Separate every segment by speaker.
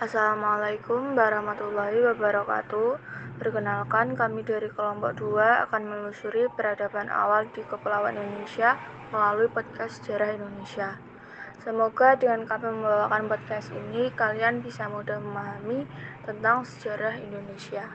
Speaker 1: Assalamualaikum warahmatullahi wabarakatuh. Perkenalkan, kami dari kelompok 2 akan menelusuri peradaban awal di Kepulauan Indonesia melalui podcast Sejarah Indonesia. Semoga dengan kami membawakan podcast ini, kalian bisa mudah memahami tentang sejarah Indonesia.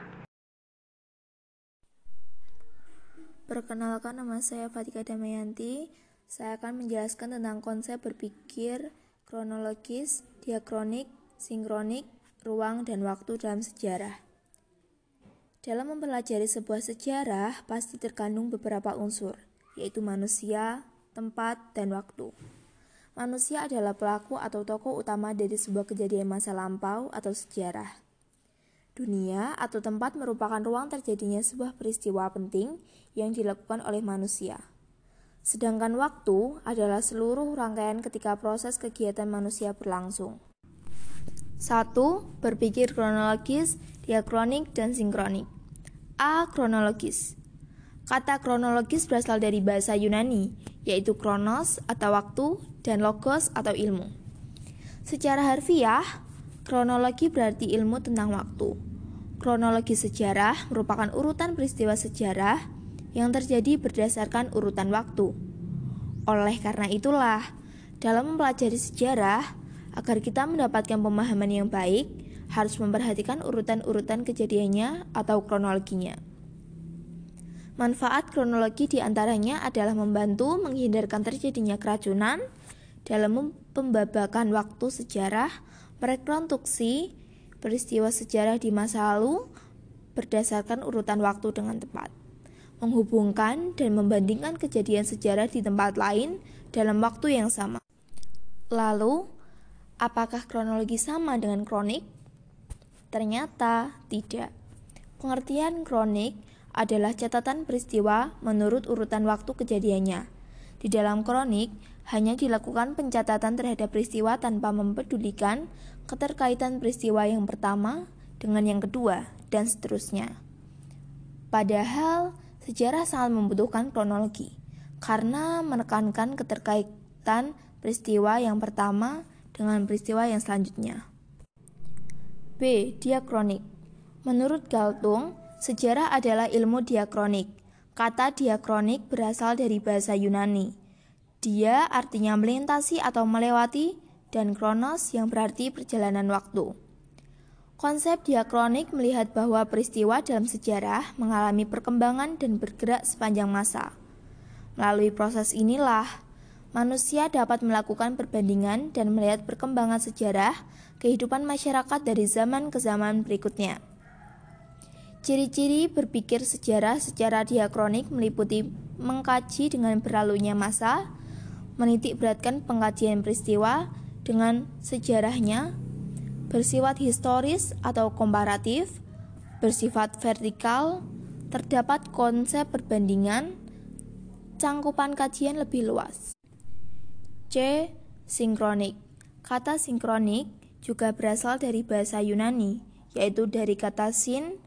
Speaker 2: Perkenalkan, nama saya Fatika Damayanti. Saya akan menjelaskan tentang konsep berpikir kronologis, diakronik, sinkronik, ruang, dan waktu dalam sejarah. Dalam mempelajari sebuah sejarah, pasti terkandung beberapa unsur, yaitu manusia, tempat, dan waktu. Manusia adalah pelaku atau tokoh utama dari sebuah kejadian masa lampau atau sejarah. Dunia atau tempat merupakan ruang terjadinya sebuah peristiwa penting yang dilakukan oleh manusia. Sedangkan waktu adalah seluruh rangkaian ketika proses kegiatan manusia berlangsung. 1. Berpikir kronologis, diakronik, dan sinkronik. A. Kronologis Kata kronologis berasal dari bahasa Yunani, yaitu kronos atau waktu dan logos atau ilmu. Secara harfiah, kronologi berarti ilmu tentang waktu. Kronologi sejarah merupakan urutan peristiwa sejarah yang terjadi berdasarkan urutan waktu. Oleh karena itulah, dalam mempelajari sejarah, Agar kita mendapatkan pemahaman yang baik, harus memperhatikan urutan-urutan kejadiannya atau kronologinya. Manfaat kronologi di antaranya adalah membantu menghindarkan terjadinya keracunan dalam pembabakan waktu sejarah, merekonstruksi peristiwa sejarah di masa lalu berdasarkan urutan waktu dengan tepat, menghubungkan dan membandingkan kejadian sejarah di tempat lain dalam waktu yang sama. Lalu, Apakah kronologi sama dengan kronik? Ternyata tidak. Pengertian kronik adalah catatan peristiwa menurut urutan waktu kejadiannya. Di dalam kronik, hanya dilakukan pencatatan terhadap peristiwa tanpa mempedulikan keterkaitan peristiwa yang pertama dengan yang kedua, dan seterusnya. Padahal, sejarah sangat membutuhkan kronologi, karena menekankan keterkaitan peristiwa yang pertama dengan peristiwa yang selanjutnya. B. Diakronik Menurut Galtung, sejarah adalah ilmu diakronik. Kata diakronik berasal dari bahasa Yunani. Dia artinya melintasi atau melewati dan kronos yang berarti perjalanan waktu. Konsep diakronik melihat bahwa peristiwa dalam sejarah mengalami perkembangan dan bergerak sepanjang masa. Melalui proses inilah manusia dapat melakukan perbandingan dan melihat perkembangan sejarah kehidupan masyarakat dari zaman ke zaman berikutnya. Ciri-ciri berpikir sejarah secara diakronik meliputi mengkaji dengan berlalunya masa, menitik beratkan pengkajian peristiwa dengan sejarahnya, bersifat historis atau komparatif, bersifat vertikal, terdapat konsep perbandingan, cangkupan kajian lebih luas. C. Sinkronik Kata sinkronik juga berasal dari bahasa Yunani, yaitu dari kata sin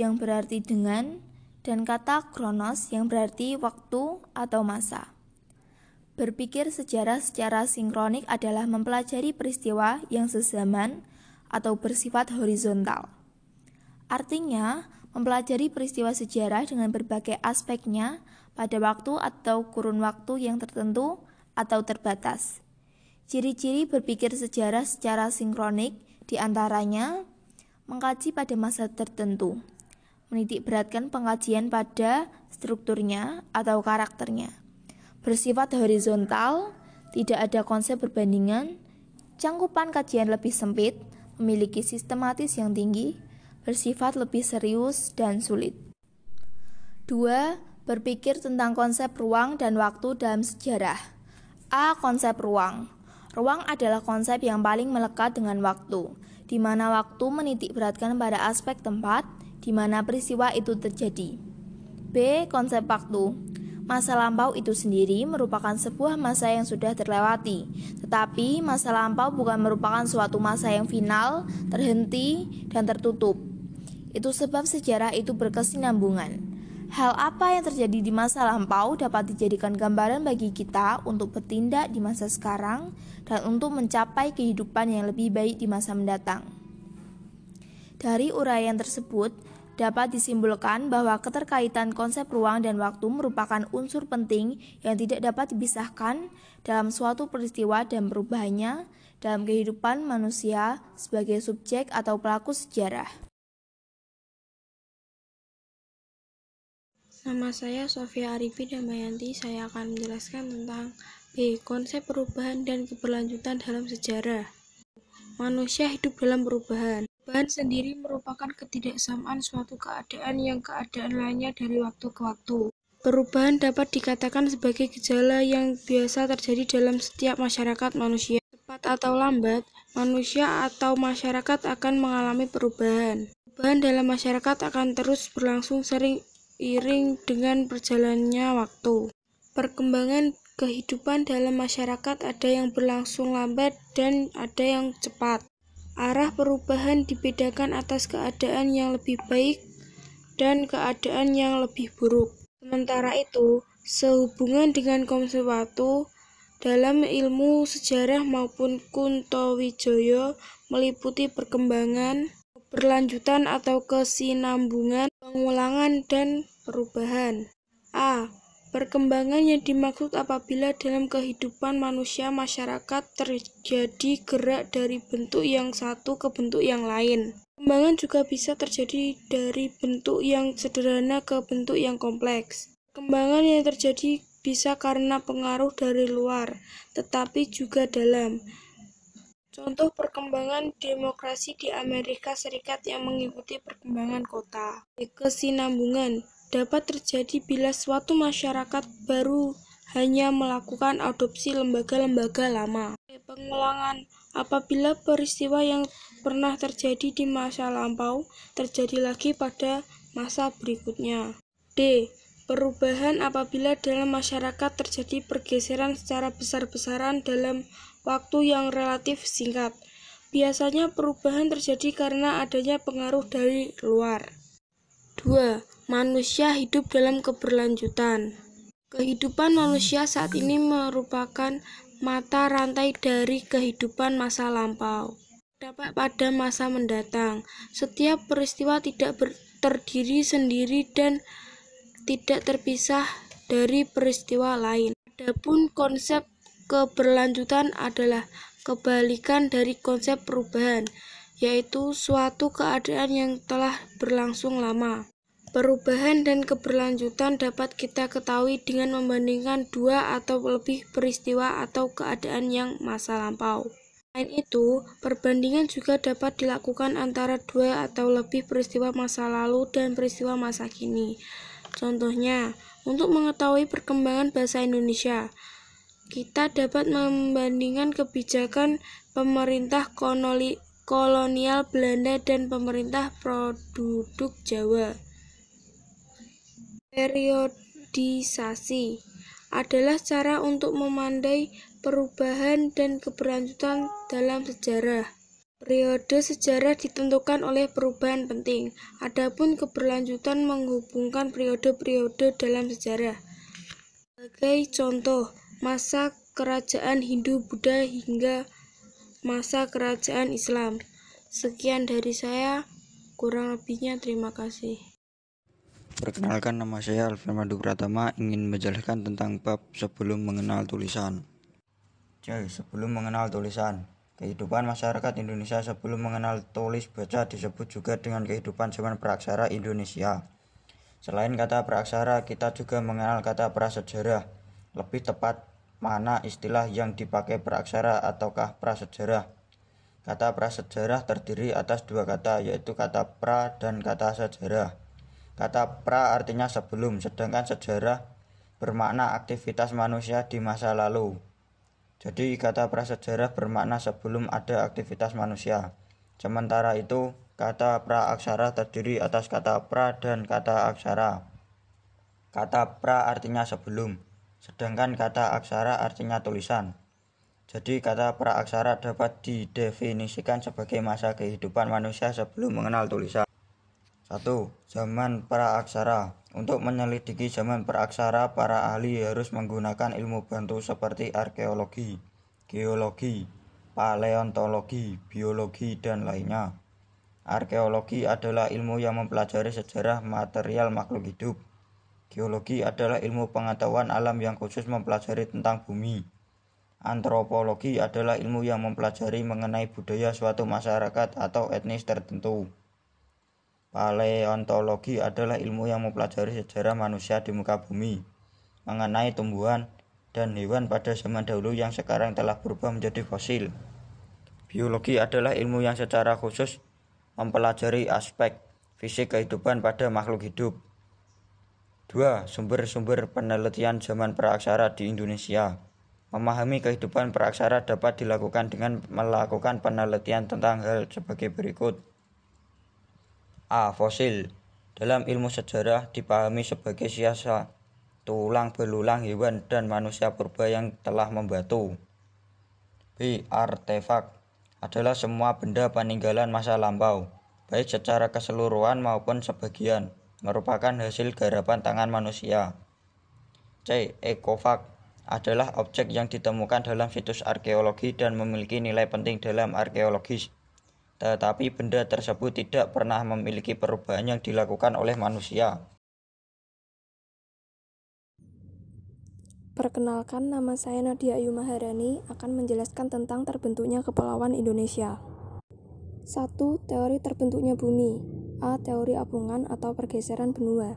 Speaker 2: yang berarti dengan dan kata kronos yang berarti waktu atau masa. Berpikir sejarah secara sinkronik adalah mempelajari peristiwa yang sezaman atau bersifat horizontal. Artinya, mempelajari peristiwa sejarah dengan berbagai aspeknya pada waktu atau kurun waktu yang tertentu atau terbatas. Ciri-ciri berpikir sejarah secara sinkronik di antaranya mengkaji pada masa tertentu, menitik beratkan pengkajian pada strukturnya atau karakternya, bersifat horizontal, tidak ada konsep perbandingan, cangkupan kajian lebih sempit, memiliki sistematis yang tinggi, bersifat lebih serius dan sulit. 2. Berpikir tentang konsep ruang dan waktu dalam sejarah. A. Konsep ruang Ruang adalah konsep yang paling melekat dengan waktu, di mana waktu menitik beratkan pada aspek tempat di mana peristiwa itu terjadi. B. Konsep waktu Masa lampau itu sendiri merupakan sebuah masa yang sudah terlewati, tetapi masa lampau bukan merupakan suatu masa yang final, terhenti, dan tertutup. Itu sebab sejarah itu berkesinambungan. Hal apa yang terjadi di masa lampau dapat dijadikan gambaran bagi kita untuk bertindak di masa sekarang dan untuk mencapai kehidupan yang lebih baik di masa mendatang. Dari uraian tersebut, dapat disimpulkan bahwa keterkaitan konsep ruang dan waktu merupakan unsur penting yang tidak dapat dipisahkan dalam suatu peristiwa dan perubahannya dalam kehidupan manusia sebagai subjek atau pelaku sejarah.
Speaker 3: Nama saya Sofia Arifi Damayanti. Saya akan menjelaskan tentang B. Konsep perubahan dan keberlanjutan dalam sejarah. Manusia hidup dalam perubahan. Perubahan sendiri merupakan ketidaksamaan suatu keadaan yang keadaan lainnya dari waktu ke waktu. Perubahan dapat dikatakan sebagai gejala yang biasa terjadi dalam setiap masyarakat manusia. Cepat atau lambat, manusia atau masyarakat akan mengalami perubahan. Perubahan dalam masyarakat akan terus berlangsung sering iring dengan berjalannya waktu. Perkembangan kehidupan dalam masyarakat ada yang berlangsung lambat dan ada yang cepat. Arah perubahan dibedakan atas keadaan yang lebih baik dan keadaan yang lebih buruk. Sementara itu, sehubungan dengan konsep waktu, dalam ilmu sejarah maupun Kunto Wijoyo meliputi perkembangan, berlanjutan atau kesinambungan, pengulangan, dan perubahan. A. Perkembangan yang dimaksud apabila dalam kehidupan manusia masyarakat terjadi gerak dari bentuk yang satu ke bentuk yang lain. Perkembangan juga bisa terjadi dari bentuk yang sederhana ke bentuk yang kompleks. Perkembangan yang terjadi bisa karena pengaruh dari luar, tetapi juga dalam. Contoh perkembangan demokrasi di Amerika Serikat yang mengikuti perkembangan kota. Kesinambungan dapat terjadi bila suatu masyarakat baru hanya melakukan adopsi lembaga-lembaga lama. Pengulangan apabila peristiwa yang pernah terjadi di masa lampau terjadi lagi pada masa berikutnya. D. Perubahan apabila dalam masyarakat terjadi pergeseran secara besar-besaran dalam waktu yang relatif singkat. Biasanya perubahan terjadi karena adanya pengaruh dari luar. 2 manusia hidup dalam keberlanjutan. Kehidupan manusia saat ini merupakan mata rantai dari kehidupan masa lampau. Dapat pada masa mendatang, setiap peristiwa tidak terdiri sendiri dan tidak terpisah dari peristiwa lain. Adapun konsep keberlanjutan adalah kebalikan dari konsep perubahan, yaitu suatu keadaan yang telah berlangsung lama. Perubahan dan keberlanjutan dapat kita ketahui dengan membandingkan dua atau lebih peristiwa atau keadaan yang masa lampau. Selain itu, perbandingan juga dapat dilakukan antara dua atau lebih peristiwa masa lalu dan peristiwa masa kini. Contohnya, untuk mengetahui perkembangan bahasa Indonesia, kita dapat membandingkan kebijakan pemerintah kolonial Belanda dan pemerintah produk Jawa. Periodisasi adalah cara untuk memandai perubahan dan keberlanjutan dalam sejarah. Periode sejarah ditentukan oleh perubahan penting, adapun keberlanjutan menghubungkan periode-periode dalam sejarah. Sebagai contoh, masa kerajaan Hindu-Buddha hingga masa kerajaan Islam. Sekian dari saya, kurang lebihnya terima kasih.
Speaker 4: Perkenalkan nama saya Alvin Madu Pratama ingin menjelaskan tentang bab sebelum mengenal tulisan. Jadi sebelum mengenal tulisan, kehidupan masyarakat Indonesia sebelum mengenal tulis baca disebut juga dengan kehidupan zaman praksara Indonesia. Selain kata praksara, kita juga mengenal kata prasejarah. Lebih tepat, mana istilah yang dipakai praksara ataukah prasejarah. Kata prasejarah terdiri atas dua kata, yaitu kata pra dan kata sejarah. Kata pra artinya sebelum, sedangkan sejarah bermakna aktivitas manusia di masa lalu. Jadi kata prasejarah bermakna sebelum ada aktivitas manusia. Sementara itu, kata pra aksara terdiri atas kata pra dan kata aksara. Kata pra artinya sebelum, sedangkan kata aksara artinya tulisan. Jadi kata pra aksara dapat didefinisikan sebagai masa kehidupan manusia sebelum mengenal tulisan. 1. Zaman praaksara Untuk menyelidiki zaman praaksara, para ahli harus menggunakan ilmu bantu seperti arkeologi, geologi, paleontologi, biologi, dan lainnya. Arkeologi adalah ilmu yang mempelajari sejarah material makhluk hidup. Geologi adalah ilmu pengetahuan alam yang khusus mempelajari tentang bumi. Antropologi adalah ilmu yang mempelajari mengenai budaya suatu masyarakat atau etnis tertentu. Paleontologi adalah ilmu yang mempelajari sejarah manusia di muka bumi, mengenai tumbuhan dan hewan pada zaman dahulu yang sekarang telah berubah menjadi fosil. Biologi adalah ilmu yang secara khusus mempelajari aspek fisik kehidupan pada makhluk hidup. 2. Sumber-sumber penelitian zaman praksara di Indonesia. Memahami kehidupan praksara dapat dilakukan dengan melakukan penelitian tentang hal sebagai berikut. A. Fosil Dalam ilmu sejarah dipahami sebagai siasa tulang belulang hewan dan manusia purba yang telah membatu. B. Artefak adalah semua benda peninggalan masa lampau, baik secara keseluruhan maupun sebagian merupakan hasil garapan tangan manusia. C. Ekofak adalah objek yang ditemukan dalam situs arkeologi dan memiliki nilai penting dalam arkeologis. Tetapi benda tersebut tidak pernah memiliki perubahan yang dilakukan oleh manusia.
Speaker 5: Perkenalkan, nama saya Nadia Ayu Maharani akan menjelaskan tentang terbentuknya Kepulauan Indonesia. 1. Teori terbentuknya bumi A. Teori apungan atau pergeseran benua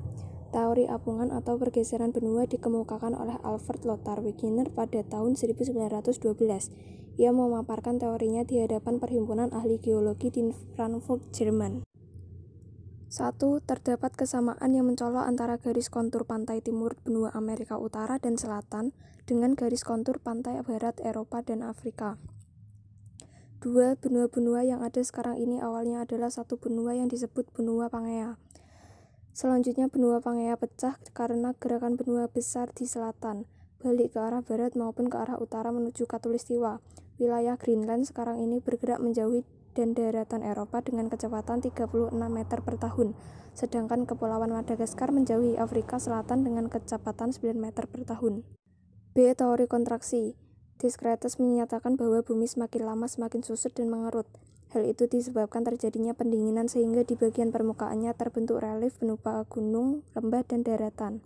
Speaker 5: Teori apungan atau pergeseran benua dikemukakan oleh Alfred Lothar Wegener pada tahun 1912. Ia memaparkan teorinya di hadapan Perhimpunan Ahli Geologi di Frankfurt, Jerman. 1. Terdapat kesamaan yang mencolok antara garis kontur pantai timur benua Amerika Utara dan Selatan dengan garis kontur pantai barat Eropa dan Afrika. Dua benua-benua yang ada sekarang ini awalnya adalah satu benua yang disebut benua Pangea. Selanjutnya benua Pangea pecah karena gerakan benua besar di selatan, balik ke arah barat maupun ke arah utara menuju Katulistiwa. Wilayah Greenland sekarang ini bergerak menjauhi dan daratan Eropa dengan kecepatan 36 meter per tahun, sedangkan Kepulauan Madagaskar menjauhi Afrika Selatan dengan kecepatan 9 meter per tahun. B. Teori kontraksi Descartes menyatakan bahwa bumi semakin lama semakin susut dan mengerut. Hal itu disebabkan terjadinya pendinginan sehingga di bagian permukaannya terbentuk relief berupa gunung, lembah, dan daratan.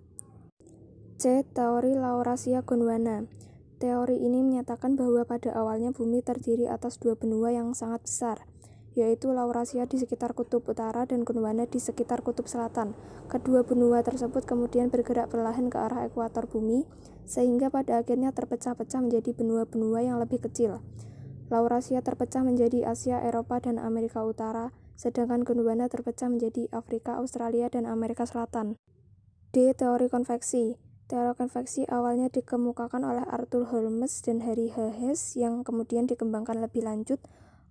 Speaker 5: C. Teori Laurasia Gondwana Teori ini menyatakan bahwa pada awalnya bumi terdiri atas dua benua yang sangat besar, yaitu Laurasia di sekitar kutub utara dan Gondwana di sekitar kutub selatan. Kedua benua tersebut kemudian bergerak perlahan ke arah ekuator bumi, sehingga pada akhirnya terpecah-pecah menjadi benua-benua yang lebih kecil. Laurasia terpecah menjadi Asia, Eropa, dan Amerika Utara, sedangkan Gondwana terpecah menjadi Afrika, Australia, dan Amerika Selatan. D. Teori konveksi Teori konveksi awalnya dikemukakan oleh Arthur Holmes dan Harry Hayes yang kemudian dikembangkan lebih lanjut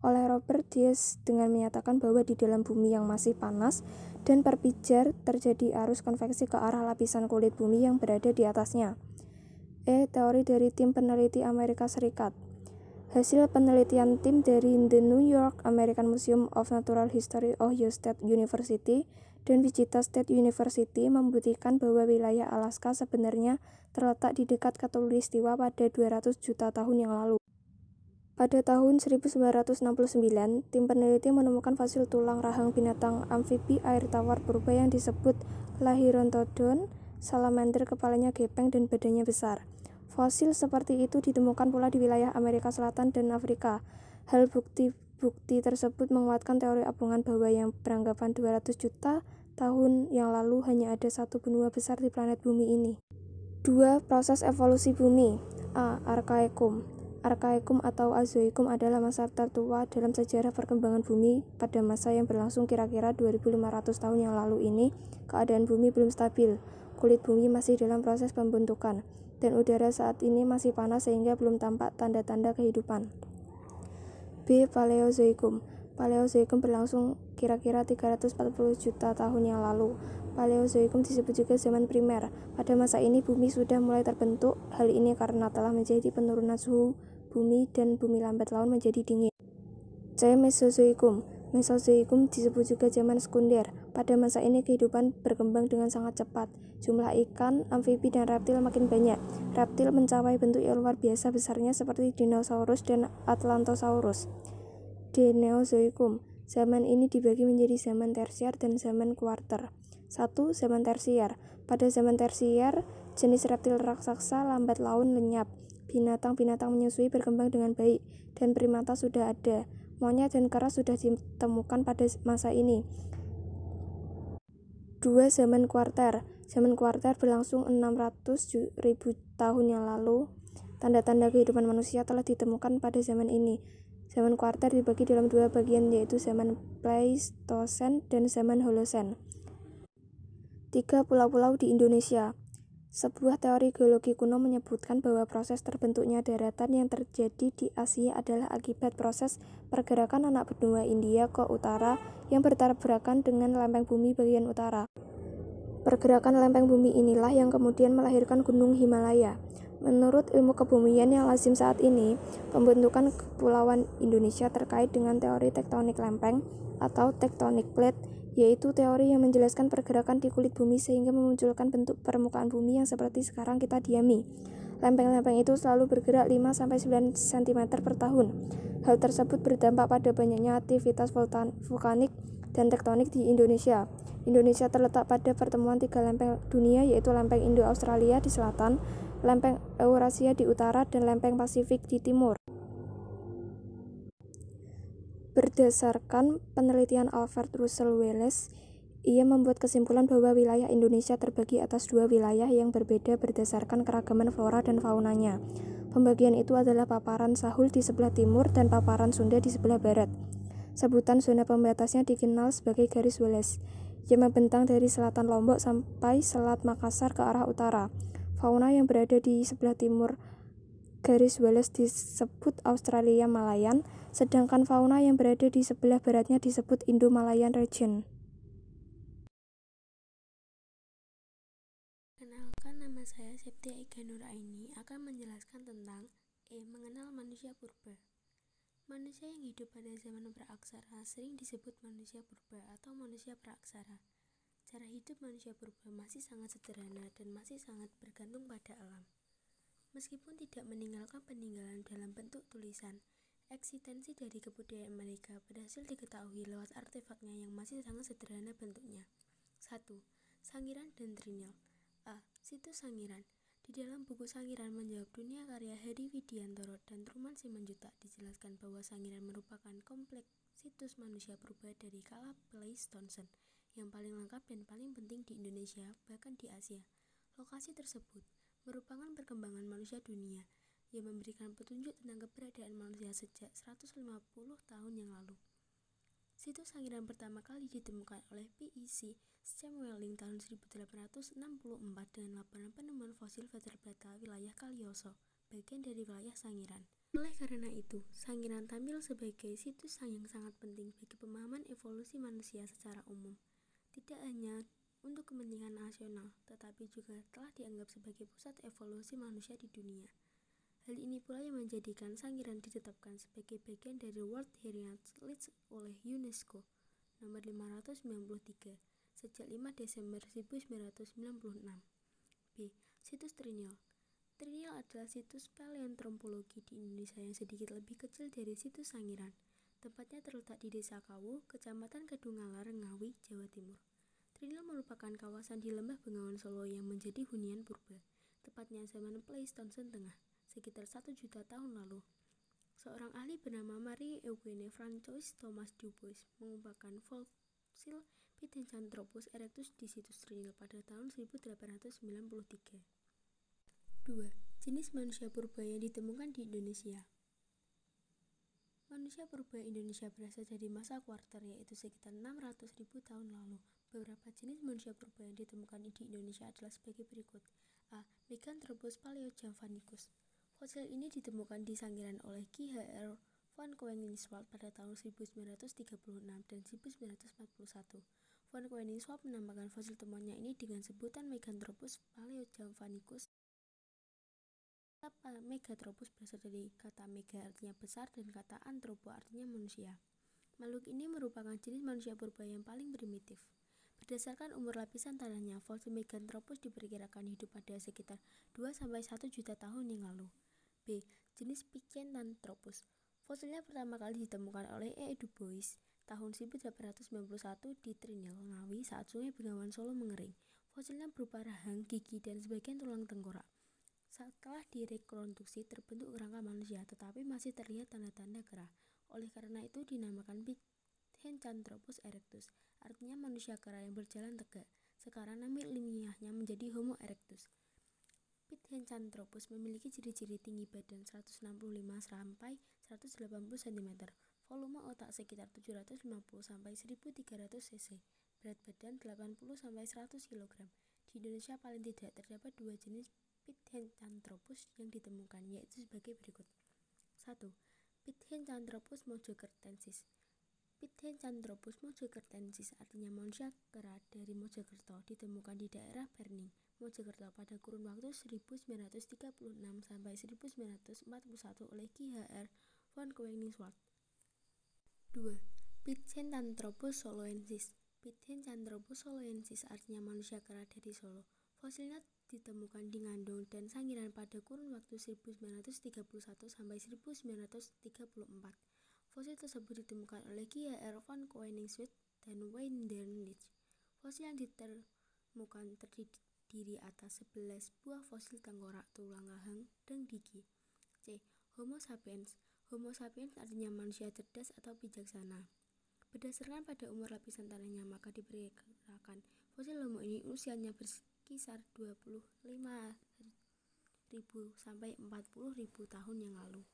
Speaker 5: oleh Robert Diaz dengan menyatakan bahwa di dalam bumi yang masih panas dan berpijar terjadi arus konveksi ke arah lapisan kulit bumi yang berada di atasnya. E. Teori dari tim peneliti Amerika Serikat Hasil penelitian tim dari The New York American Museum of Natural History Ohio State University dan Wichita State University membuktikan bahwa wilayah Alaska sebenarnya terletak di dekat Katulistiwa pada 200 juta tahun yang lalu. Pada tahun 1969, tim peneliti menemukan fosil tulang rahang binatang amfibi air tawar purba yang disebut Lahirontodon salamander kepalanya gepeng dan badannya besar. Fosil seperti itu ditemukan pula di wilayah Amerika Selatan dan Afrika. Hal bukti-bukti tersebut menguatkan teori apungan bahwa yang beranggapan 200 juta tahun yang lalu hanya ada satu benua besar di planet bumi ini. 2. Proses evolusi bumi A. Arkaekum Arkaekum atau Azoikum adalah masa tertua dalam sejarah perkembangan bumi. Pada masa yang berlangsung kira-kira 2500 tahun yang lalu ini, keadaan bumi belum stabil. Kulit bumi masih dalam proses pembentukan, dan udara saat ini masih panas sehingga belum tampak tanda-tanda kehidupan. B. Paleozoikum Paleozoikum berlangsung kira-kira 340 juta tahun yang lalu. Paleozoikum disebut juga zaman primer. Pada masa ini bumi sudah mulai terbentuk. Hal ini karena telah menjadi penurunan suhu bumi dan bumi lambat laun menjadi dingin. C. Mesozoikum Mesozoikum disebut juga zaman sekunder. Pada masa ini kehidupan berkembang dengan sangat cepat. Jumlah ikan, amfibi, dan reptil makin banyak. Reptil mencapai bentuk yang luar biasa besarnya seperti dinosaurus dan atlantosaurus. Di Neozoikum, Zaman ini dibagi menjadi zaman tersier dan zaman kuarter. 1. Zaman tersier. Pada zaman tersier, jenis reptil raksasa lambat laun lenyap. Binatang-binatang menyusui berkembang dengan baik, dan primata sudah ada. Monyet dan kera sudah ditemukan pada masa ini. 2. Zaman kuarter. Zaman kuarter berlangsung 600 ribu tahun yang lalu. Tanda-tanda kehidupan manusia telah ditemukan pada zaman ini. Zaman kuarter dibagi dalam dua bagian yaitu zaman Pleistosen dan zaman Holosen. Tiga pulau-pulau di Indonesia. Sebuah teori geologi kuno menyebutkan bahwa proses terbentuknya daratan yang terjadi di Asia adalah akibat proses pergerakan anak benua India ke utara yang bertabrakan dengan lempeng bumi bagian utara. Pergerakan lempeng bumi inilah yang kemudian melahirkan Gunung Himalaya. Menurut ilmu kebumian yang lazim saat ini, pembentukan kepulauan Indonesia terkait dengan teori tektonik lempeng atau tektonik plate, yaitu teori yang menjelaskan pergerakan di kulit bumi sehingga memunculkan bentuk permukaan bumi yang seperti sekarang kita diami. Lempeng-lempeng itu selalu bergerak 5-9 cm per tahun. Hal tersebut berdampak pada banyaknya aktivitas vulkanik dan tektonik di Indonesia. Indonesia terletak pada pertemuan tiga lempeng dunia yaitu lempeng Indo-Australia di selatan, lempeng Eurasia di utara, dan lempeng Pasifik di timur. Berdasarkan penelitian Alfred Russel Wallace, ia membuat kesimpulan bahwa wilayah Indonesia terbagi atas dua wilayah yang berbeda berdasarkan keragaman flora dan faunanya. Pembagian itu adalah paparan Sahul di sebelah timur dan paparan Sunda di sebelah barat. Sebutan zona pembatasnya dikenal sebagai garis Wallace, yang membentang dari selatan Lombok sampai Selat Makassar ke arah utara. Fauna yang berada di sebelah timur garis Wallace disebut Australia Malayan, sedangkan fauna yang berada di sebelah baratnya disebut Indo-Malayan region.
Speaker 6: Kenalkan nama saya Septia Ika Nuraini akan menjelaskan tentang E. Mengenal manusia purba. Manusia yang hidup pada zaman praaksara sering disebut manusia purba atau manusia praaksara. Cara hidup manusia purba masih sangat sederhana dan masih sangat bergantung pada alam. Meskipun tidak meninggalkan peninggalan dalam bentuk tulisan, eksistensi dari kebudayaan mereka berhasil diketahui lewat artefaknya yang masih sangat sederhana bentuknya. 1. Sangiran dan Trinil A. Situs Sangiran Di dalam buku Sangiran menjawab dunia karya Heri Widiantoro dan Truman Simanjuta dijelaskan bahwa Sangiran merupakan kompleks situs manusia purba dari kala Pleistocene yang paling lengkap dan paling penting di Indonesia, bahkan di Asia. Lokasi tersebut merupakan perkembangan manusia dunia yang memberikan petunjuk tentang keberadaan manusia sejak 150 tahun yang lalu. Situs sangiran pertama kali ditemukan oleh PEC Samueling tahun 1864 dengan laporan penemuan fosil vertebrata wilayah Kalioso, bagian dari wilayah Sangiran. Oleh karena itu, Sangiran tampil sebagai situs yang sangat penting bagi pemahaman evolusi manusia secara umum tidak hanya untuk kepentingan nasional, tetapi juga telah dianggap sebagai pusat evolusi manusia di dunia. Hal ini pula yang menjadikan Sangiran ditetapkan sebagai bagian dari World Heritage List oleh UNESCO nomor 593 sejak 5 Desember 1996. B. Situs Trinil Trinil adalah situs paleontropologi di Indonesia yang sedikit lebih kecil dari situs Sangiran. Tempatnya terletak di Desa Kawu, Kecamatan Kedungala, Ngawi, Jawa Timur. Trinil merupakan kawasan di Lembah Bengawan Solo yang menjadi hunian purba, tepatnya zaman Pleistocene Tengah, sekitar satu juta tahun lalu. Seorang ahli bernama Marie Eugene Francois Thomas Dubois mengumpulkan fosil Pithecanthropus erectus di situs Trinil pada tahun 1893. 2. Jenis manusia purba yang ditemukan di Indonesia Manusia purba Indonesia berasal dari masa kuarter yaitu sekitar 600 ribu tahun lalu. Beberapa jenis manusia purba yang ditemukan di Indonesia adalah sebagai berikut. A. Meganthropus paleojavanicus. Fosil ini ditemukan di Sangiran oleh Ki H.R. Van Koeningswald pada tahun 1936 dan 1941. Van Koeningswald menambahkan fosil temuannya ini dengan sebutan Meganthropus paleojavanicus Kata Megatropus berasal dari kata mega artinya besar dan kata antropo artinya manusia. Makhluk ini merupakan jenis manusia purba yang paling primitif. Berdasarkan umur lapisan tanahnya, fosil Meganthropus diperkirakan hidup pada sekitar 2-1 juta tahun yang lalu. B. Jenis Pithecanthropus Fosilnya pertama kali ditemukan oleh E. Du Bois tahun 1891 di Trinil, Ngawi saat sungai Bengawan Solo mengering. Fosilnya berupa rahang, gigi, dan sebagian tulang tengkorak. Setelah direkonstruksi terbentuk kerangka manusia, tetapi masih terlihat tanda-tanda kera. Oleh karena itu dinamakan Pithecanthropus erectus, artinya manusia kera yang berjalan tegak. Sekarang nama ilmiahnya menjadi Homo erectus. Pithecanthropus memiliki ciri-ciri tinggi badan 165 sampai 180 cm, volume otak sekitar 750 sampai 1300 cc, berat badan 80 sampai 100 kg. Di Indonesia paling tidak terdapat dua jenis Pithecanthropus yang ditemukan yaitu sebagai berikut. 1. Pithecanthropus mojokertensis Pithecanthropus mojokertensis artinya manusia kera dari Mojokerto ditemukan di daerah Perning, Mojokerto pada kurun waktu 1936 sampai 1941 oleh Ki von Koenigswald. 2. Pithecanthropus soloensis Pithecanthropus soloensis artinya manusia kera dari Solo. Fosilnya ditemukan di Ngandong dan Sangiran pada kurun waktu 1931 sampai 1934. Fosil tersebut ditemukan oleh Ki Hr. von Koenigswald dan Weinderlich. Fosil yang ditemukan terdiri terdiri atas 11 buah fosil tengkorak, tulang rahang, dan gigi. C. Homo sapiens Homo sapiens artinya manusia cerdas atau bijaksana. Berdasarkan pada umur lapisan tanahnya, maka diperkirakan fosil Homo ini usianya berkisar 25.000 sampai 40.000 tahun yang lalu.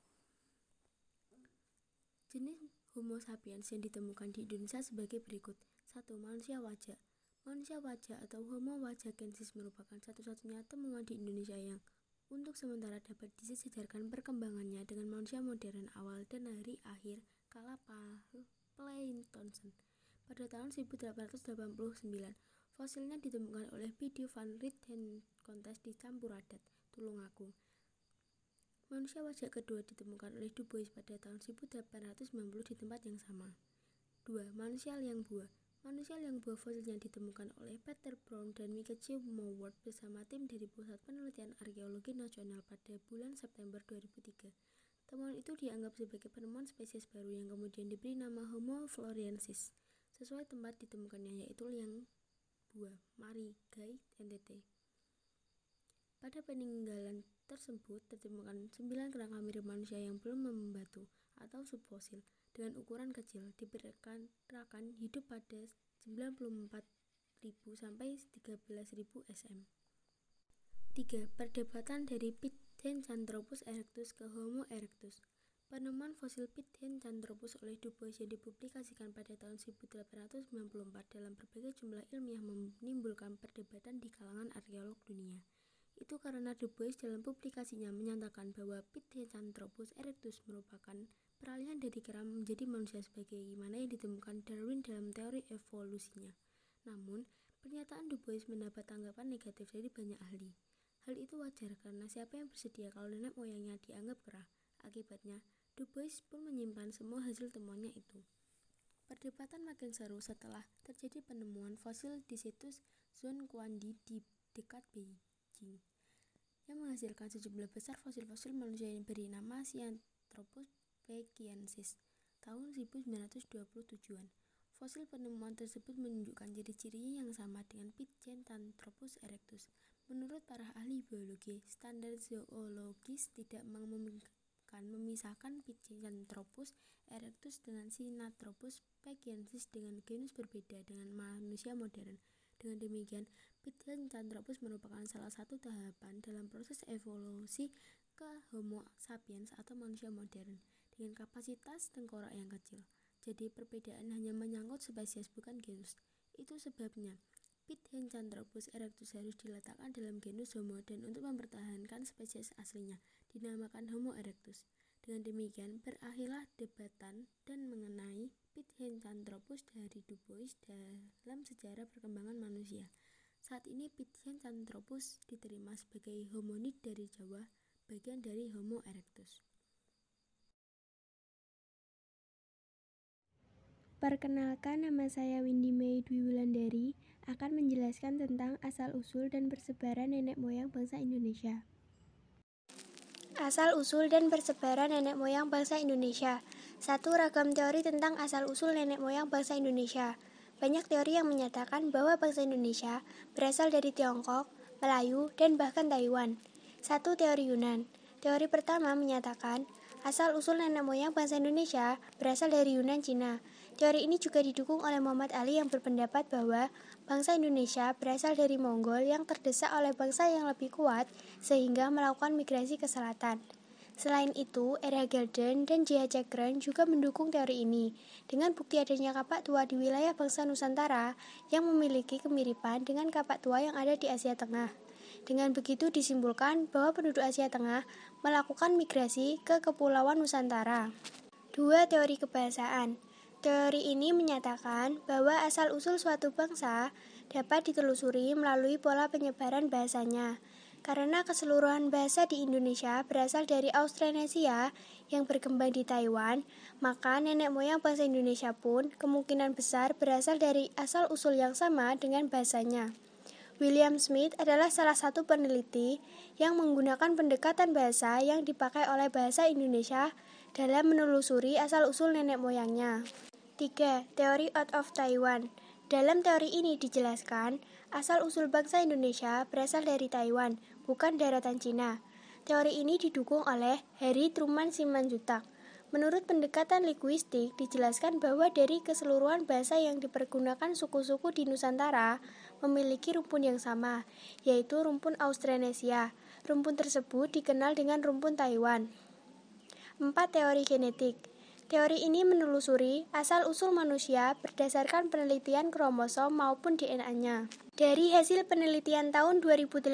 Speaker 6: Jenis Homo sapiens yang ditemukan di Indonesia sebagai berikut. 1. Manusia wajah Manusia wajah atau Homo wajakensis merupakan satu-satunya temuan di Indonesia yang untuk sementara dapat disejarkan perkembangannya dengan manusia modern awal dan hari akhir kala Pleistocene. Pada tahun 1889, fosilnya ditemukan oleh Video van Kontes di Campuradat, Tulungagung. Manusia wajah kedua ditemukan oleh Du Bois pada tahun 1890 di tempat yang sama. 2. Manusia liang buah Manusia yang buah fosilnya ditemukan oleh Peter Brown dan Michael Mowat bersama tim dari Pusat Penelitian Arkeologi Nasional pada bulan September 2003. Temuan itu dianggap sebagai penemuan spesies baru yang kemudian diberi nama Homo floresiensis, sesuai tempat ditemukannya yaitu liang buah Marigai, NTT. Pada peninggalan tersebut tertemukan sembilan kerangka mirip manusia yang belum membatu atau subfosil dengan ukuran kecil diperkirakan hidup pada 94.000 sampai 13.000 sm. 3. Perdebatan dari Pithecanthropus erectus ke Homo erectus. Penemuan fosil Pithecanthropus oleh Du Bois yang dipublikasikan pada tahun 1894 dalam berbagai jumlah ilmiah menimbulkan perdebatan di kalangan arkeolog dunia. Itu karena Du Bois dalam publikasinya menyatakan bahwa Pithecanthropus erectus merupakan Peralihan dari kera menjadi manusia sebagaimana yang ditemukan Darwin dalam teori evolusinya. Namun, pernyataan Du Bois mendapat tanggapan negatif dari banyak ahli. Hal itu wajar karena siapa yang bersedia kalau nenek moyangnya dianggap kera. Akibatnya, Du Bois pun menyimpan semua hasil temuannya itu. Perdebatan makin seru setelah terjadi penemuan fosil di situs Zhongguandi di dekat Beijing yang menghasilkan sejumlah besar fosil-fosil manusia yang beri nama Sianthropus Pekiensis tahun 1927-an. Fosil penemuan tersebut menunjukkan ciri-cirinya yang sama dengan Pithecanthropus erectus. Menurut para ahli biologi, standar zoologis tidak memungkinkan memisahkan Pithecanthropus erectus dengan Sinanthropus pekiensis dengan genus berbeda dengan manusia modern. Dengan demikian, Pithecanthropus merupakan salah satu tahapan dalam proses evolusi ke Homo sapiens atau manusia modern dengan kapasitas tengkorak yang kecil. Jadi perbedaan hanya menyangkut spesies bukan genus. Itu sebabnya Pithecanthropus erectus harus diletakkan dalam genus Homo dan untuk mempertahankan spesies aslinya dinamakan Homo erectus. Dengan demikian berakhirlah debatan dan mengenai Pithecanthropus dari Du Bois dalam sejarah perkembangan manusia. Saat ini Pithecanthropus diterima sebagai homonid dari Jawa, bagian dari Homo erectus.
Speaker 7: Perkenalkan nama saya Windy Mei Dwi Wulandari akan menjelaskan tentang asal-usul dan persebaran nenek moyang bangsa Indonesia.
Speaker 8: Asal-usul dan persebaran nenek moyang bangsa Indonesia. Satu ragam teori tentang asal-usul nenek moyang bangsa Indonesia. Banyak teori yang menyatakan bahwa bangsa Indonesia berasal dari Tiongkok, Melayu, dan bahkan Taiwan. Satu teori Yunan. Teori pertama menyatakan asal-usul nenek moyang bangsa Indonesia berasal dari Yunan Cina. Teori ini juga didukung oleh Muhammad Ali yang berpendapat bahwa bangsa Indonesia berasal dari Mongol yang terdesak oleh bangsa yang lebih kuat sehingga melakukan migrasi ke selatan. Selain itu, R.H. Gelden dan J.H. Cekren juga mendukung teori ini, dengan bukti adanya kapak tua di wilayah bangsa Nusantara yang memiliki kemiripan dengan kapak tua yang ada di Asia Tengah. Dengan begitu disimpulkan bahwa penduduk Asia Tengah melakukan migrasi ke Kepulauan Nusantara. Dua teori kebahasaan. Teori ini menyatakan bahwa asal-usul suatu bangsa dapat ditelusuri melalui pola penyebaran bahasanya. Karena keseluruhan bahasa di Indonesia berasal dari Austronesia yang berkembang di Taiwan, maka nenek moyang bangsa Indonesia pun kemungkinan besar berasal dari asal-usul yang sama dengan bahasanya. William Smith adalah salah satu peneliti yang menggunakan pendekatan bahasa yang dipakai oleh bahasa Indonesia dalam menelusuri asal-usul nenek moyangnya. 3. Teori out of Taiwan Dalam teori ini dijelaskan, asal-usul bangsa Indonesia berasal dari Taiwan, bukan daratan Cina. Teori ini didukung oleh Harry Truman Simanjuntak. Menurut pendekatan linguistik, dijelaskan bahwa dari keseluruhan bahasa yang dipergunakan suku-suku di Nusantara memiliki rumpun yang sama, yaitu rumpun Austronesia. Rumpun tersebut dikenal dengan rumpun Taiwan. 4. Teori genetik Teori ini menelusuri asal-usul manusia berdasarkan penelitian kromosom maupun DNA-nya. Dari hasil penelitian tahun 2018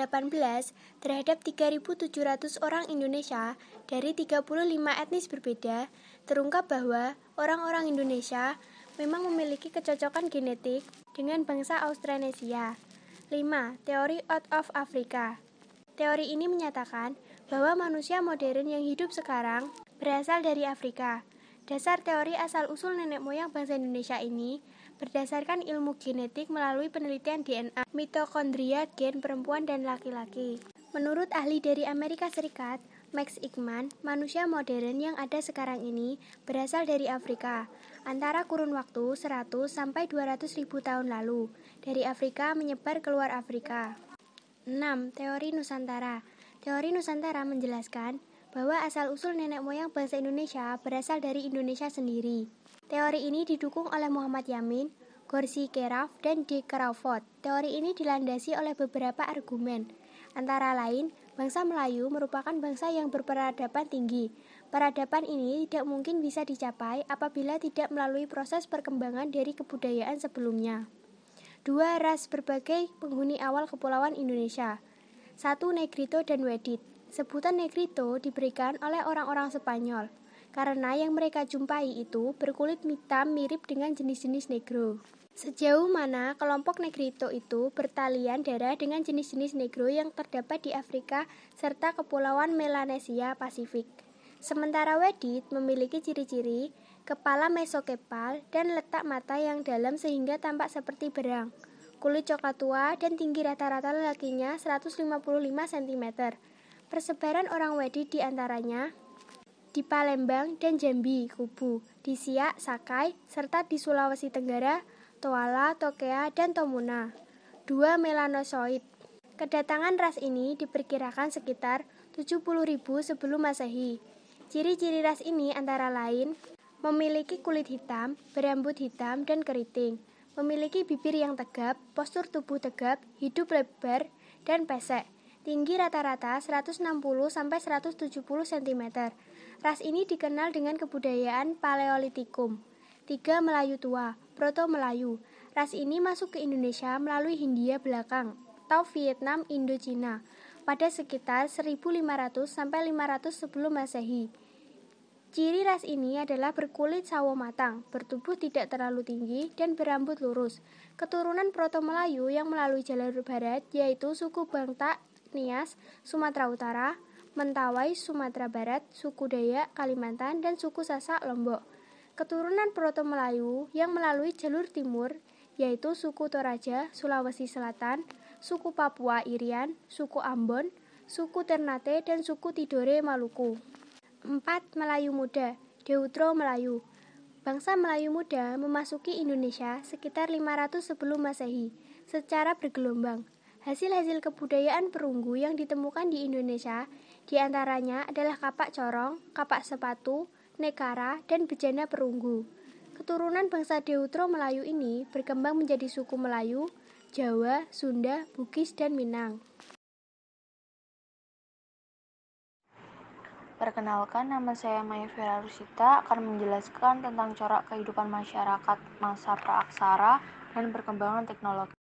Speaker 8: terhadap 3.700 orang Indonesia dari 35 etnis berbeda, terungkap bahwa orang-orang Indonesia memang memiliki kecocokan genetik dengan bangsa Austronesia. 5. Teori out of Africa Teori ini menyatakan bahwa manusia modern yang hidup sekarang berasal dari Afrika. Dasar teori asal-usul nenek moyang bangsa Indonesia ini berdasarkan ilmu genetik melalui penelitian DNA mitokondria gen perempuan dan laki-laki. Menurut ahli dari Amerika Serikat, Max Ickman, manusia modern yang ada sekarang ini berasal dari Afrika, antara kurun waktu 100 sampai 200 ribu tahun lalu. Dari Afrika menyebar keluar Afrika. 6. Teori Nusantara Teori Nusantara menjelaskan bahwa asal-usul nenek moyang bangsa Indonesia berasal dari Indonesia sendiri. Teori ini didukung oleh Muhammad Yamin, Gorsi Keraf, dan D. Crawford. Teori ini dilandasi oleh beberapa argumen, antara lain bangsa Melayu merupakan bangsa yang berperadaban tinggi. Peradaban ini tidak mungkin bisa dicapai apabila tidak melalui proses perkembangan dari kebudayaan sebelumnya. Dua ras berbagai penghuni awal kepulauan Indonesia. Satu Negrito dan Wedit. Sebutan Negrito diberikan oleh orang-orang Spanyol karena yang mereka jumpai itu berkulit hitam mirip dengan jenis-jenis negro. Sejauh mana kelompok Negrito itu bertalian darah dengan jenis-jenis negro yang terdapat di Afrika serta kepulauan Melanesia Pasifik. Sementara Wedit memiliki ciri-ciri kepala mesokepal dan letak mata yang dalam sehingga tampak seperti berang. Kulit coklat tua dan tinggi rata-rata lelakinya 155 cm. Persebaran orang Wedi di antaranya di Palembang dan Jambi, Kubu, di Siak, Sakai, serta di Sulawesi Tenggara, Toala, Tokea, dan Tomuna. Dua melanosoid. Kedatangan ras ini diperkirakan sekitar 70.000 sebelum Masehi. Ciri-ciri ras ini antara lain memiliki kulit hitam, berambut hitam, dan keriting, memiliki bibir yang tegap, postur tubuh tegap, hidup lebar, dan pesek. Tinggi rata-rata 160 sampai 170 cm. Ras ini dikenal dengan kebudayaan Paleolitikum. Tiga Melayu tua, Proto Melayu. Ras ini masuk ke Indonesia melalui Hindia belakang atau Vietnam Indochina pada sekitar 1500 sampai 500 sebelum Masehi. Ciri ras ini adalah berkulit sawo matang, bertubuh tidak terlalu tinggi, dan berambut lurus. Keturunan Proto Melayu yang melalui jalur barat yaitu suku Bangta Nias, Sumatera Utara, Mentawai, Sumatera Barat, suku Dayak, Kalimantan, dan suku Sasak, Lombok. Keturunan Proto Melayu yang melalui jalur timur, yaitu suku Toraja, Sulawesi Selatan, suku Papua Irian, suku Ambon, suku Ternate, dan suku Tidore Maluku. 4. Melayu Muda, Deutro Melayu. Bangsa Melayu Muda memasuki Indonesia sekitar 500 sebelum Masehi secara bergelombang. Hasil-hasil kebudayaan perunggu yang ditemukan di Indonesia di antaranya adalah kapak corong, kapak sepatu, nekara, dan bejana perunggu. Keturunan bangsa Deutro Melayu ini berkembang menjadi suku Melayu, Jawa, Sunda, Bugis, dan Minang.
Speaker 1: Perkenalkan, nama saya Maya Vera Rusita akan menjelaskan tentang corak kehidupan masyarakat masa praaksara dan perkembangan teknologi.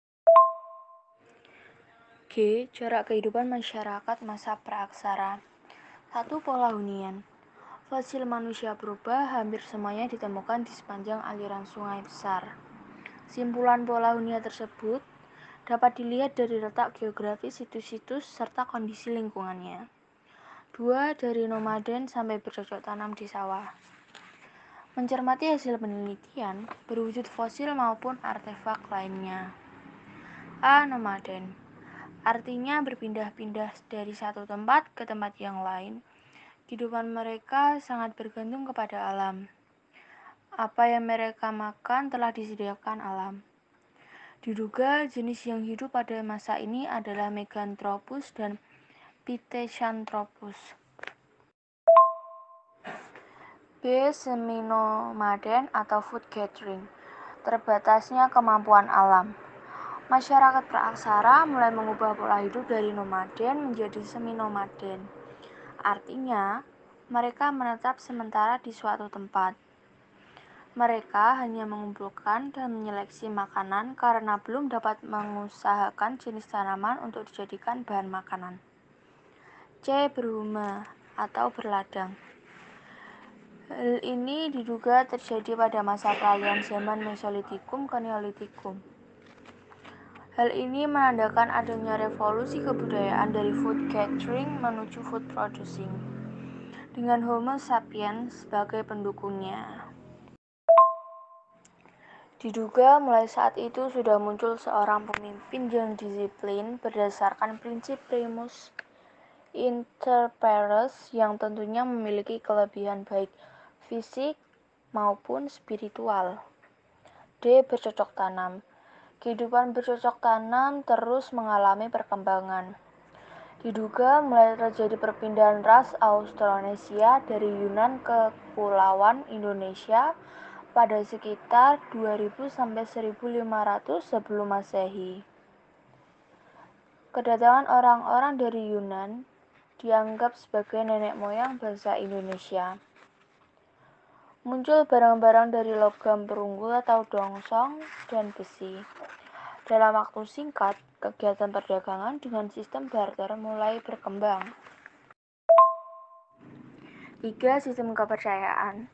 Speaker 1: G. Corak kehidupan masyarakat masa praaksara 1. Pola hunian Fosil manusia purba hampir semuanya ditemukan di sepanjang aliran sungai besar. Simpulan pola hunian tersebut dapat dilihat dari letak geografis situs-situs serta kondisi lingkungannya. 2. Dari nomaden sampai bercocok tanam di sawah. Mencermati hasil penelitian, berwujud fosil maupun artefak lainnya. A. Nomaden Artinya berpindah-pindah dari satu tempat ke tempat yang lain. Kehidupan mereka sangat bergantung kepada alam. Apa yang mereka makan telah disediakan alam. Diduga jenis yang hidup pada masa ini adalah Meganthropus dan Pithecanthropus. B. Seminomaden atau food gathering. Terbatasnya kemampuan alam. Masyarakat praaksara mulai mengubah pola hidup dari nomaden menjadi semi-nomaden. Artinya, mereka menetap sementara di suatu tempat. Mereka hanya mengumpulkan dan menyeleksi makanan karena belum dapat mengusahakan jenis tanaman untuk dijadikan bahan makanan. C. Berhuma atau berladang. Hal ini diduga terjadi pada masa peralihan zaman Mesolitikum ke Neolitikum. Hal ini menandakan adanya revolusi kebudayaan dari food gathering menuju food producing, dengan Homo sapiens sebagai pendukungnya. Diduga mulai saat itu sudah muncul seorang pemimpin yang disiplin berdasarkan prinsip primus inter pares yang tentunya memiliki kelebihan baik fisik maupun spiritual. D. Bercocok tanam kehidupan bercocok tanam terus mengalami perkembangan. Diduga mulai terjadi perpindahan ras Austronesia dari Yunan ke Kepulauan Indonesia pada sekitar 2000 sampai 1500 sebelum Masehi. Kedatangan orang-orang dari Yunan dianggap sebagai nenek moyang bangsa Indonesia. Muncul barang-barang dari logam perunggu atau dongsong dan besi. Dalam waktu singkat, kegiatan perdagangan dengan sistem barter mulai berkembang. 3. Sistem kepercayaan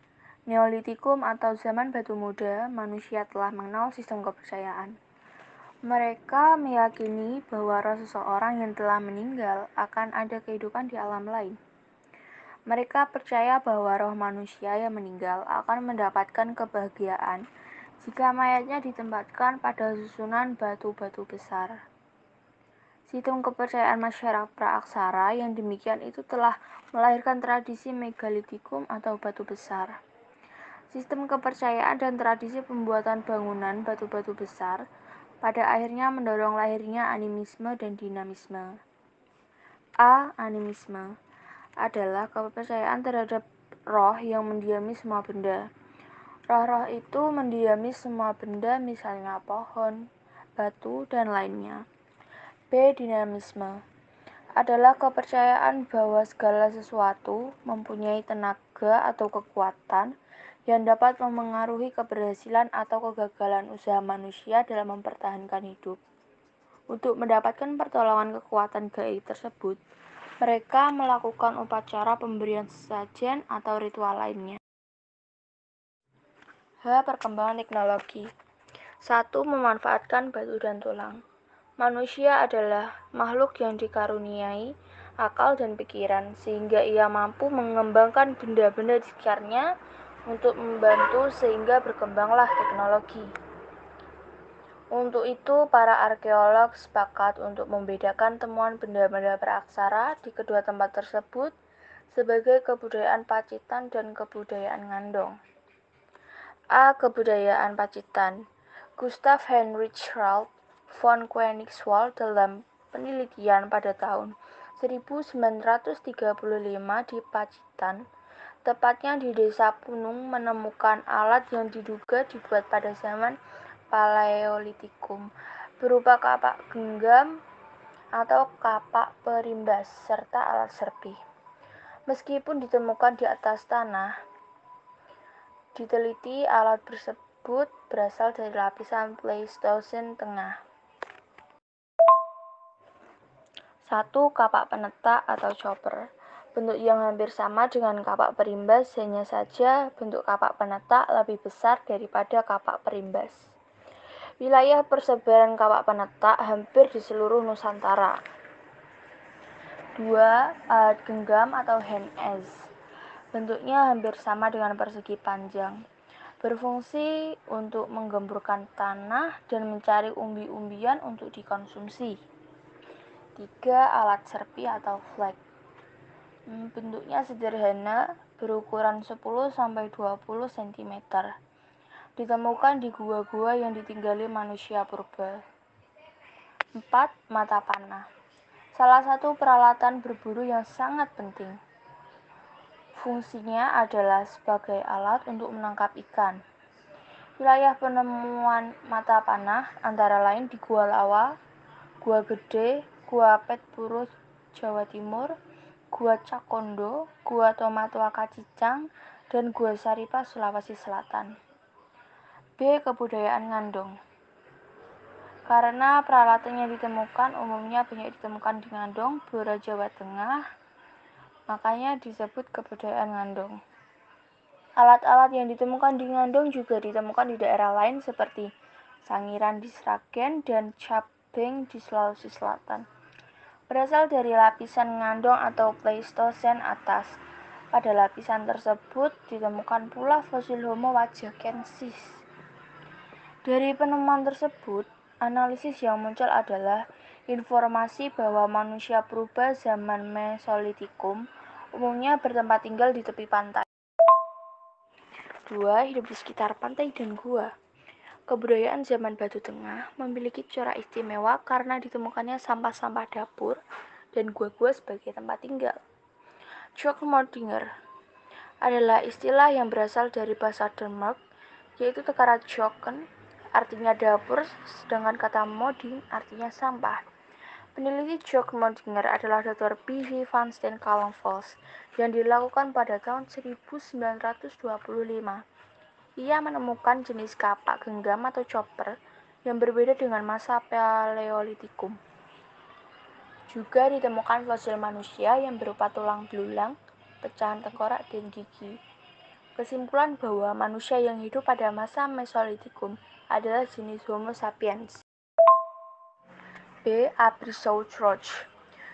Speaker 1: Neolitikum atau zaman batu muda, manusia telah mengenal sistem kepercayaan. Mereka meyakini bahwa roh seseorang yang telah meninggal akan ada kehidupan di alam lain. Mereka percaya bahwa roh manusia yang meninggal akan mendapatkan kebahagiaan jika mayatnya ditempatkan pada susunan batu-batu besar. Sistem kepercayaan masyarakat praaksara yang demikian itu telah melahirkan tradisi megalitikum atau batu besar. Sistem kepercayaan dan tradisi pembuatan bangunan batu-batu besar pada akhirnya mendorong lahirnya animisme dan dinamisme. A. Animisme adalah kepercayaan terhadap roh yang mendiami semua benda. Roh-roh itu mendiami semua benda misalnya pohon, batu, dan lainnya. B. Dinamisme adalah kepercayaan bahwa segala sesuatu mempunyai tenaga atau kekuatan yang dapat memengaruhi keberhasilan atau kegagalan usaha manusia dalam mempertahankan hidup. Untuk mendapatkan pertolongan kekuatan gaib tersebut, mereka melakukan upacara pemberian sesajen atau ritual lainnya. H. Perkembangan teknologi 1. Memanfaatkan batu dan tulang Manusia adalah makhluk yang dikaruniai akal dan pikiran, sehingga ia mampu mengembangkan benda-benda di sekitarnya untuk membantu sehingga berkembanglah teknologi. Untuk itu, para arkeolog sepakat untuk membedakan temuan benda-benda praksara di kedua tempat tersebut sebagai kebudayaan Pacitan dan kebudayaan Ngandong. A. Kebudayaan Pacitan Gustav Heinrich Ralph von Koenigswald dalam penelitian pada tahun 1935 di Pacitan, tepatnya di desa Punung menemukan alat yang diduga dibuat pada zaman Paleolitikum, berupa kapak genggam atau kapak perimbas, serta alat serpi. Meskipun ditemukan di atas tanah, diteliti alat tersebut berasal dari lapisan Pleistocene tengah. Satu kapak penetak atau chopper. Bentuk yang hampir sama dengan kapak perimbas, hanya saja bentuk kapak penetak lebih besar daripada kapak perimbas. Wilayah persebaran kapak penetak hampir di seluruh Nusantara. Dua, Alat genggam atau hand. Bentuknya hampir sama dengan persegi panjang. Berfungsi untuk menggemburkan tanah dan mencari umbi-umbian untuk dikonsumsi. Tiga alat serpi atau flag. Hmm, bentuknya sederhana, berukuran 10-20 cm. Ditemukan di gua-gua yang ditinggali manusia purba. 4. Mata panah. Salah satu peralatan berburu yang sangat penting. Fungsinya adalah sebagai alat untuk menangkap ikan. Wilayah penemuan mata panah antara lain di Gua Lawa, Gua Gede, Gua Petpuro Jawa Timur, Gua Cakondo, Gua Tomatua Kacicang, dan Gua Saripa Sulawesi Selatan. B. Kebudayaan Ngandong Karena peralatan yang ditemukan umumnya banyak ditemukan di Ngandong, Blora Jawa Tengah, makanya disebut kebudayaan Ngandong. Alat-alat yang ditemukan di Ngandong juga ditemukan di daerah lain seperti Sangiran di Sragen dan Cabeng di Sulawesi Selatan berasal dari lapisan ngandong atau Pleistocene atas. Pada lapisan tersebut ditemukan pula fosil Homo wajakensis. Dari penemuan tersebut, analisis yang muncul adalah informasi bahwa manusia purba zaman Mesolitikum umumnya bertempat tinggal di tepi pantai. Dua, hidup di sekitar pantai dan gua. Kebudayaan zaman Batu Tengah memiliki corak istimewa karena ditemukannya sampah-sampah dapur dan gua-gua sebagai tempat tinggal. Jokmordinger adalah istilah yang berasal dari bahasa Denmark, yaitu tekara joken, artinya dapur, sedangkan kata moding artinya sampah. Peneliti Jokmordinger adalah Dr. P.V. van Steen Kallenfels yang dilakukan pada tahun 1925. Ia menemukan jenis kapak genggam atau chopper yang berbeda dengan masa Paleolitikum. Juga ditemukan fosil manusia yang berupa tulang belulang, pecahan tengkorak, dan gigi. Kesimpulan bahwa manusia yang hidup pada masa Mesolitikum adalah jenis Homo sapiens. B. Abrissouch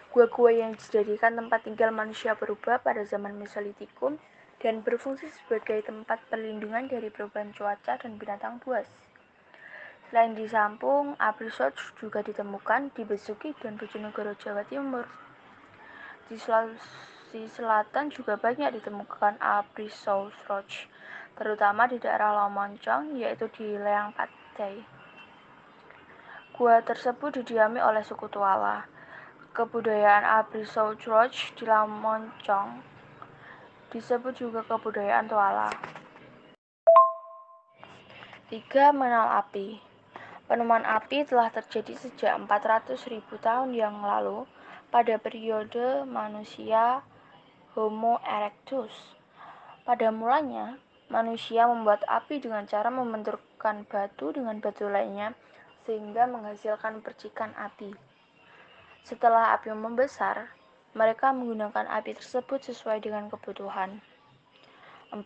Speaker 1: Gua-gua yang dijadikan tempat tinggal manusia berubah pada zaman Mesolitikum dan berfungsi sebagai tempat perlindungan dari perubahan cuaca dan binatang buas. Selain di Sampung, Abrisot juga ditemukan di Besuki dan Bojonegoro, Jawa Timur. Di Sulawesi Selatan juga banyak ditemukan Abrisot terutama di daerah Lamoncong, yaitu di Leang Patai. Gua tersebut didiami oleh suku Tuala. Kebudayaan Abrisot di Lamoncong disebut juga kebudayaan Tuala. 3. Mengenal api Penemuan api telah terjadi sejak 400.000 tahun yang lalu pada periode manusia Homo erectus. Pada mulanya, manusia membuat api dengan cara membenturkan batu dengan batu lainnya sehingga menghasilkan percikan api. Setelah api membesar, mereka menggunakan api tersebut sesuai dengan kebutuhan. 4.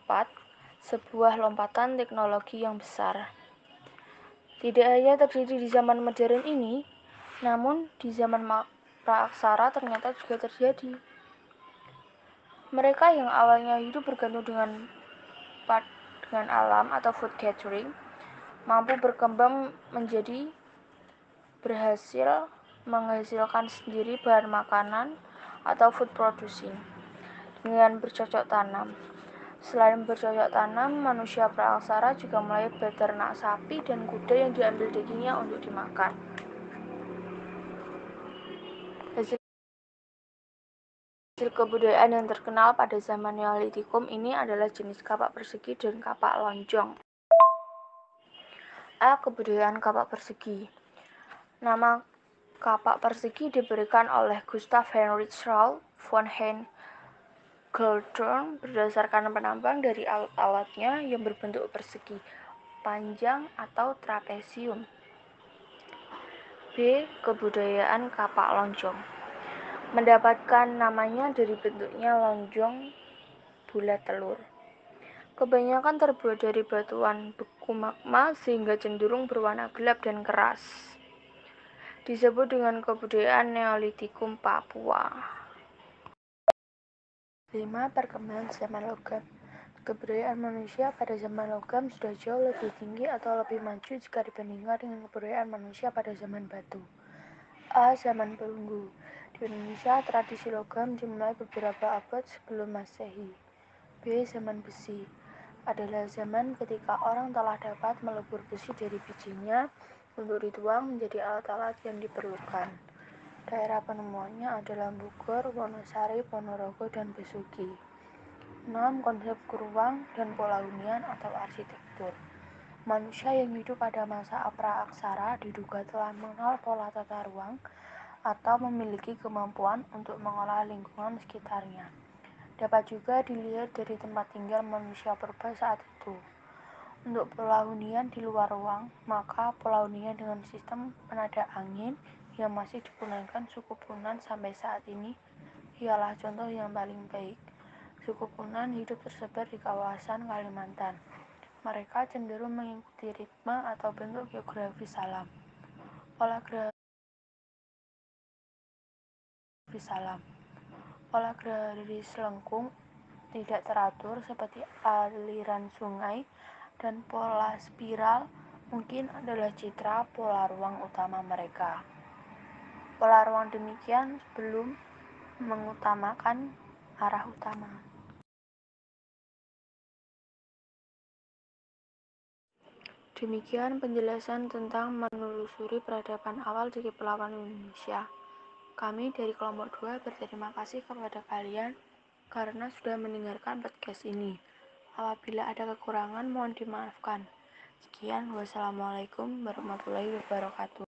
Speaker 1: Sebuah lompatan teknologi yang besar. Tidak hanya terjadi di zaman modern ini, namun di zaman praaksara ternyata juga terjadi. Mereka yang awalnya hidup bergantung dengan dengan alam atau food gathering mampu berkembang menjadi berhasil menghasilkan sendiri bahan makanan atau food producing dengan bercocok tanam. Selain bercocok tanam, manusia praaksara juga mulai beternak sapi dan kuda yang diambil dagingnya untuk dimakan. Hasil Hasil kebudayaan yang terkenal pada zaman Neolitikum ini adalah jenis kapak persegi dan kapak lonjong. A. Kebudayaan kapak persegi Nama kapak persegi diberikan oleh Gustav Heinrich Raul von Hein Goldthorn berdasarkan penampang dari alat-alatnya yang berbentuk persegi, panjang atau trapesium. B. Kebudayaan kapak lonjong Mendapatkan namanya dari bentuknya lonjong bulat telur. Kebanyakan terbuat dari batuan beku magma sehingga cenderung berwarna gelap dan keras. Disebut dengan kebudayaan Neolitikum Papua. 5. Perkembangan zaman logam Kebudayaan manusia pada zaman logam sudah jauh lebih tinggi atau lebih maju jika dibandingkan dengan kebudayaan manusia pada zaman batu. A. Zaman perunggu Indonesia, tradisi logam dimulai beberapa abad sebelum masehi. B. Zaman besi adalah zaman ketika orang telah dapat melebur besi dari bijinya untuk dituang menjadi alat-alat yang diperlukan. Daerah penemuannya adalah Bogor, Wonosari, Ponorogo, dan Besuki. 6. Konsep ruang dan pola hunian atau arsitektur. Manusia yang hidup pada masa pra-aksara diduga telah mengenal pola tata ruang atau memiliki kemampuan untuk mengolah lingkungan sekitarnya. Dapat juga dilihat dari tempat tinggal manusia purba saat itu. Untuk pola hunian di luar ruang, maka pola hunian dengan sistem penada angin yang masih digunakan suku Punan sampai saat ini ialah contoh yang paling baik. Suku Punan hidup tersebar di kawasan Kalimantan. Mereka cenderung mengikuti ritme atau bentuk geografi salam. Olah geografi salam. Olah geografi selengkung tidak teratur seperti aliran sungai dan pola spiral mungkin adalah citra pola ruang utama mereka. Pola ruang demikian belum mengutamakan arah utama. Demikian penjelasan tentang menelusuri peradaban awal di Kepulauan Indonesia. Kami dari kelompok 2 berterima kasih kepada kalian karena sudah mendengarkan podcast ini. Apabila ada kekurangan mohon dimaafkan. Sekian, wassalamualaikum warahmatullahi wabarakatuh.